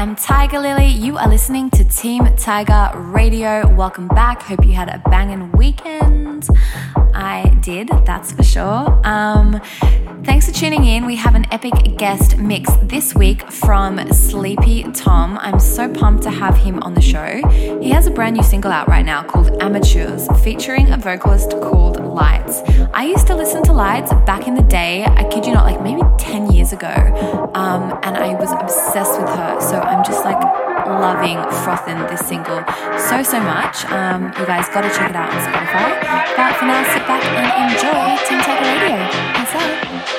am Tiger Lily. You are listening to Team Tiger Radio. Welcome back. Hope you had a banging weekend. Did, that's for sure. Um, thanks for tuning in. We have an epic guest mix this week from Sleepy Tom. I'm so pumped to have him on the show. He has a brand new single out right now called Amateurs, featuring a vocalist called Lights. I used to listen to Lights back in the day, I kid you not, like maybe 10 years ago, um, and I was obsessed with her. So I'm just like loving frothing this single so so much. Um, you guys got to check it out on Spotify. But for now, sit back and enjoy Team Tiger Radio. Peace out.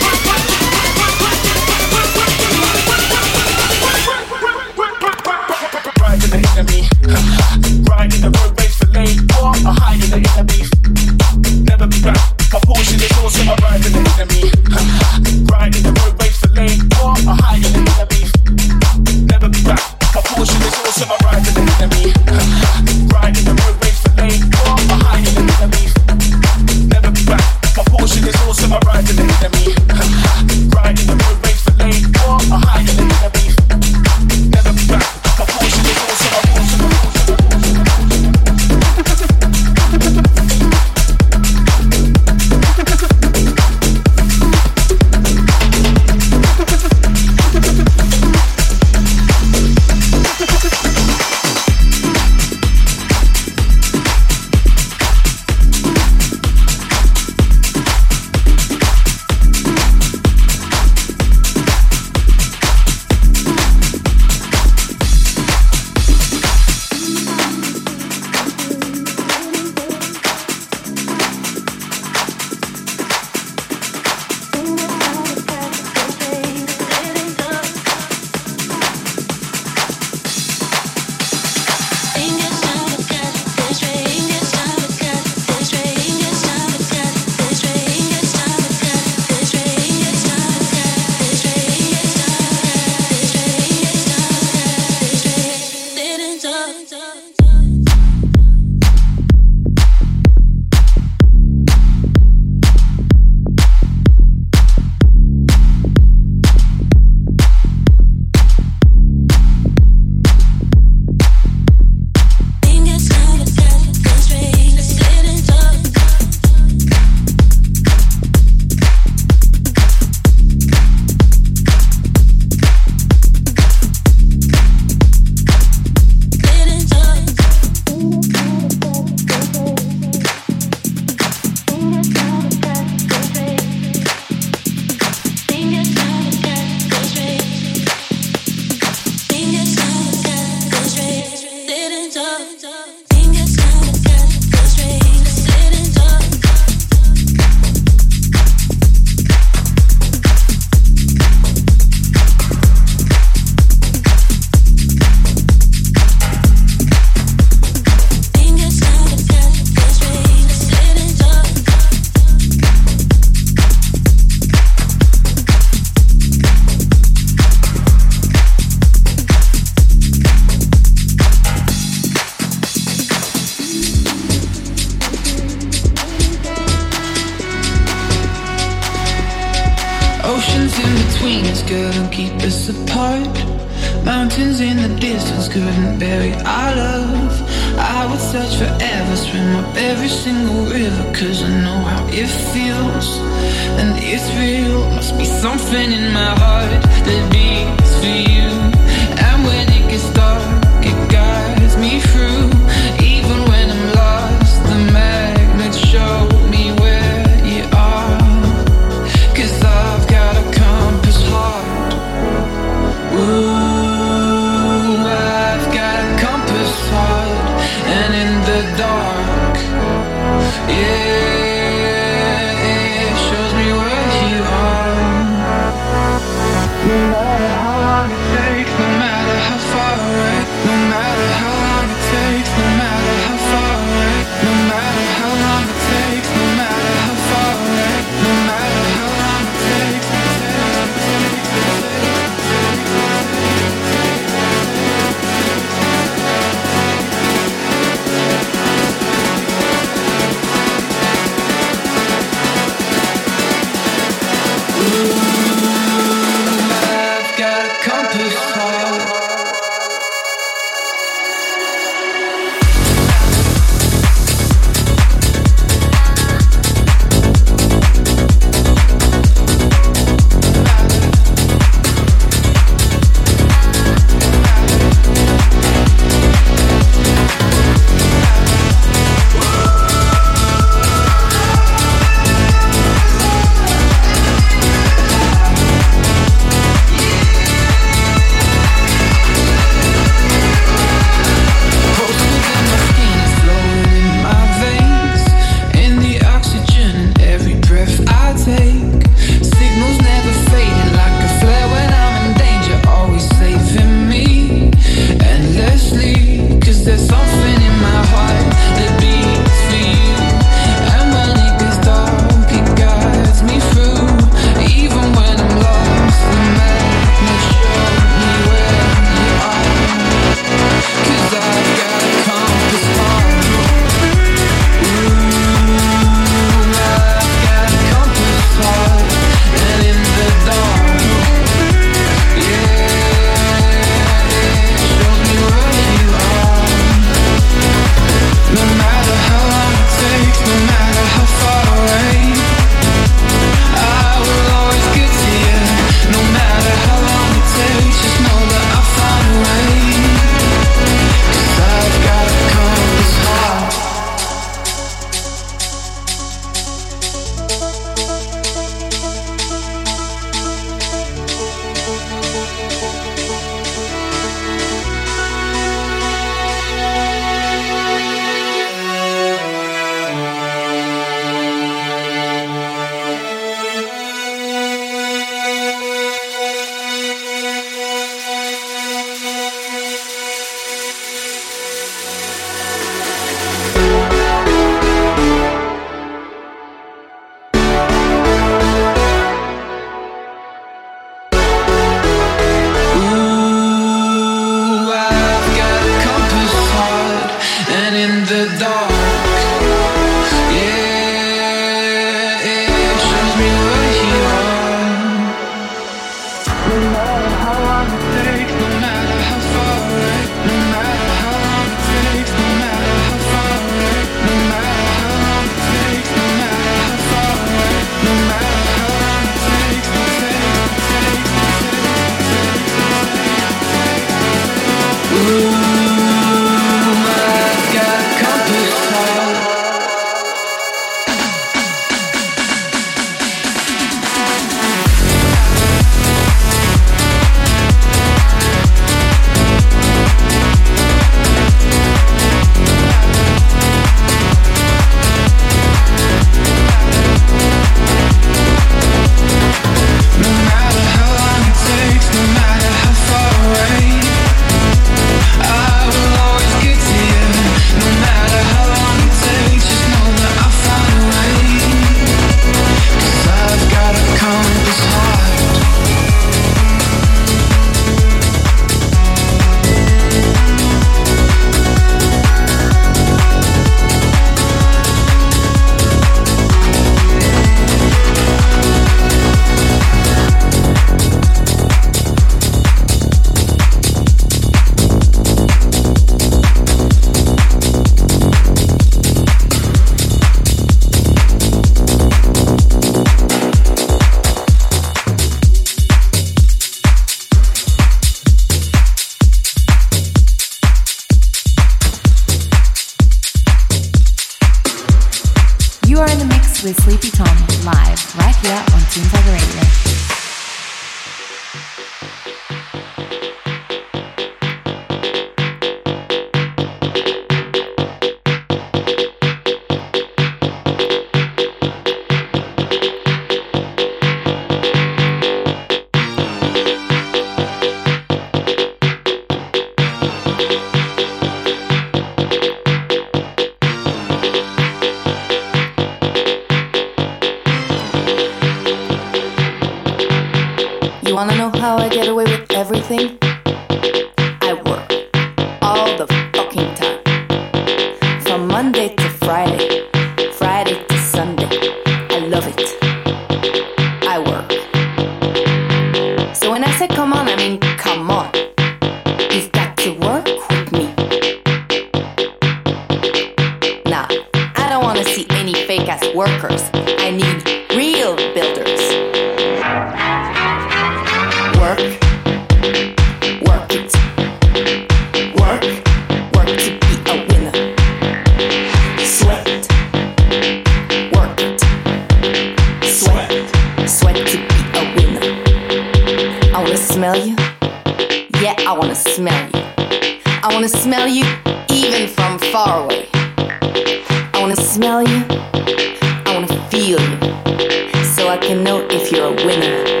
So I can know if you're a winner.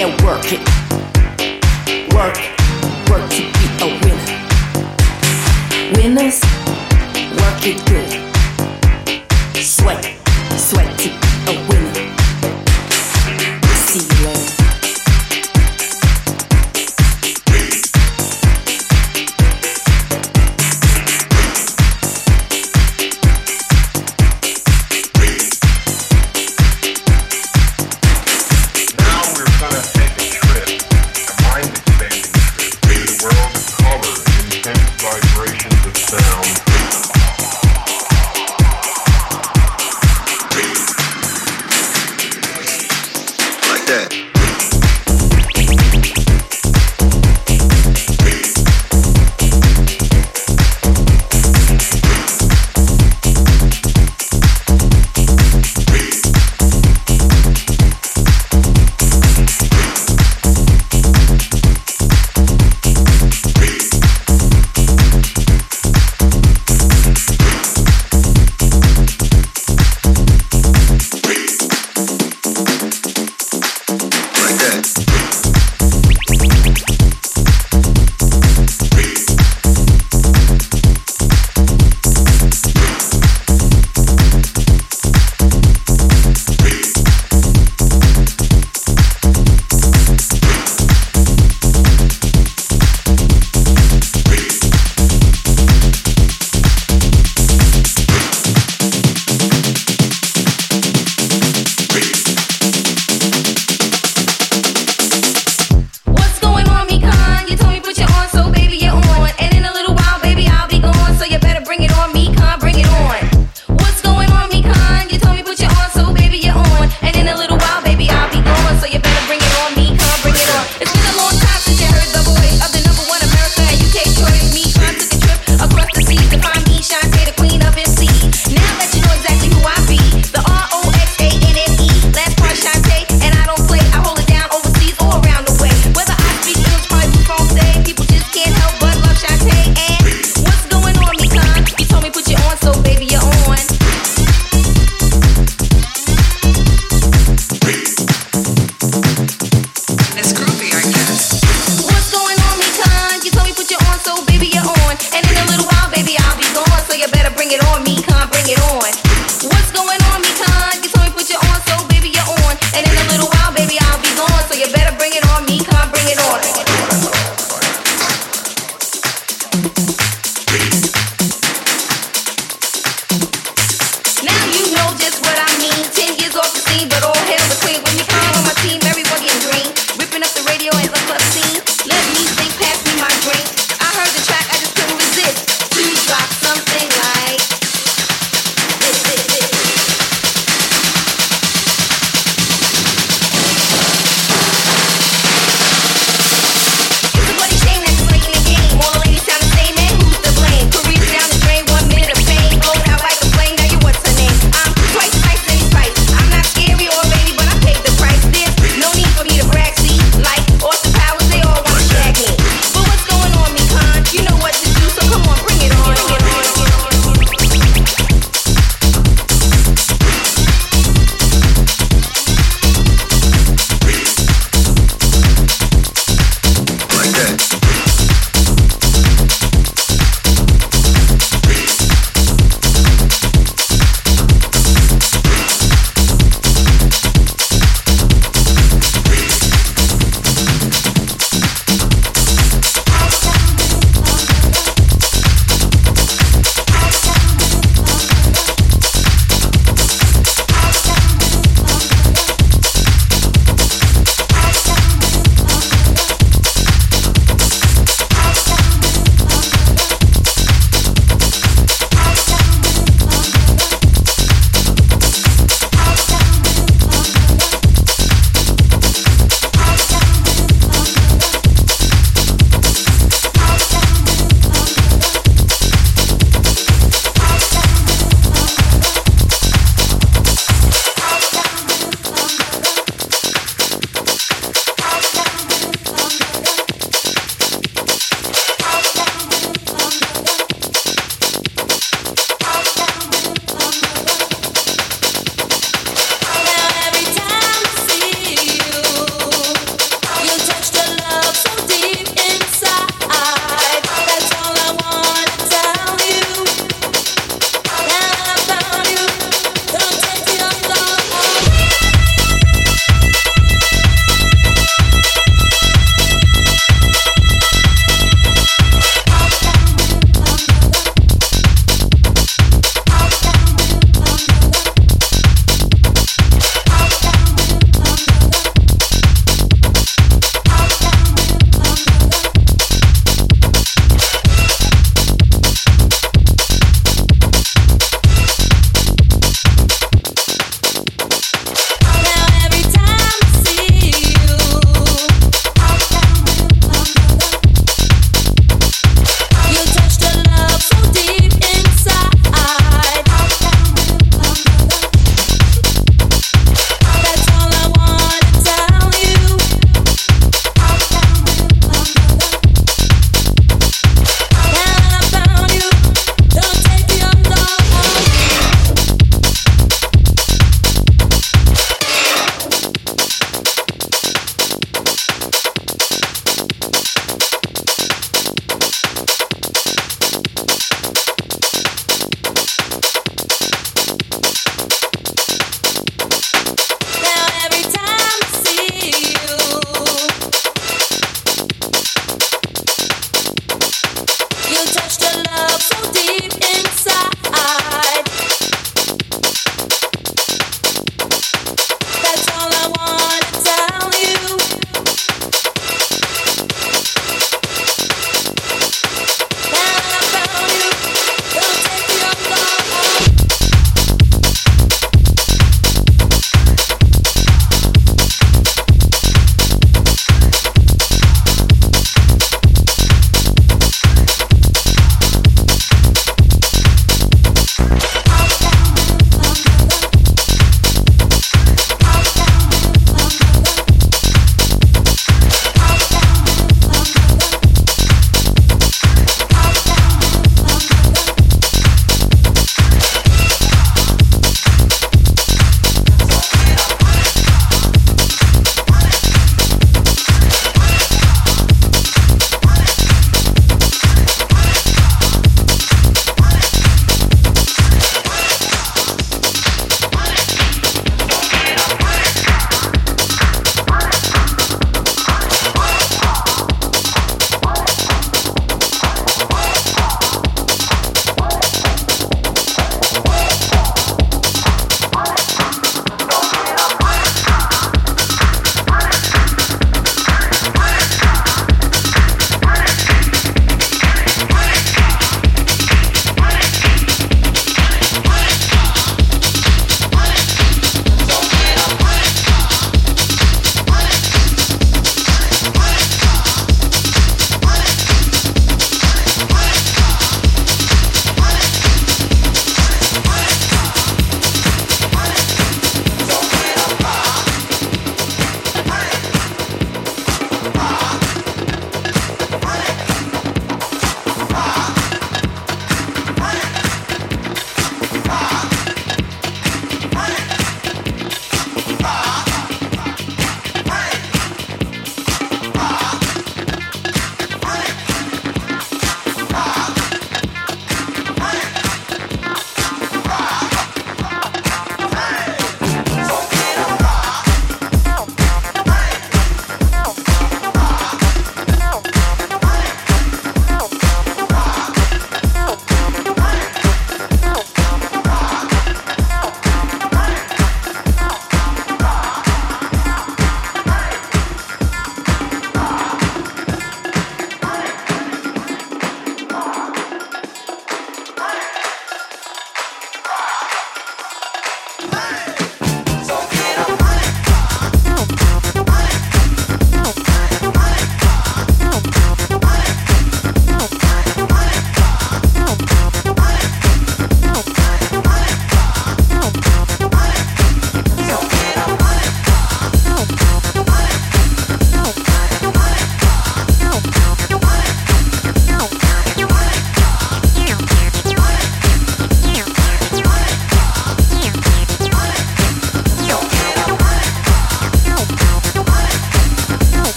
Yeah, work it. Work, work to be a winner. Winners, work it good. Sweat, sweat to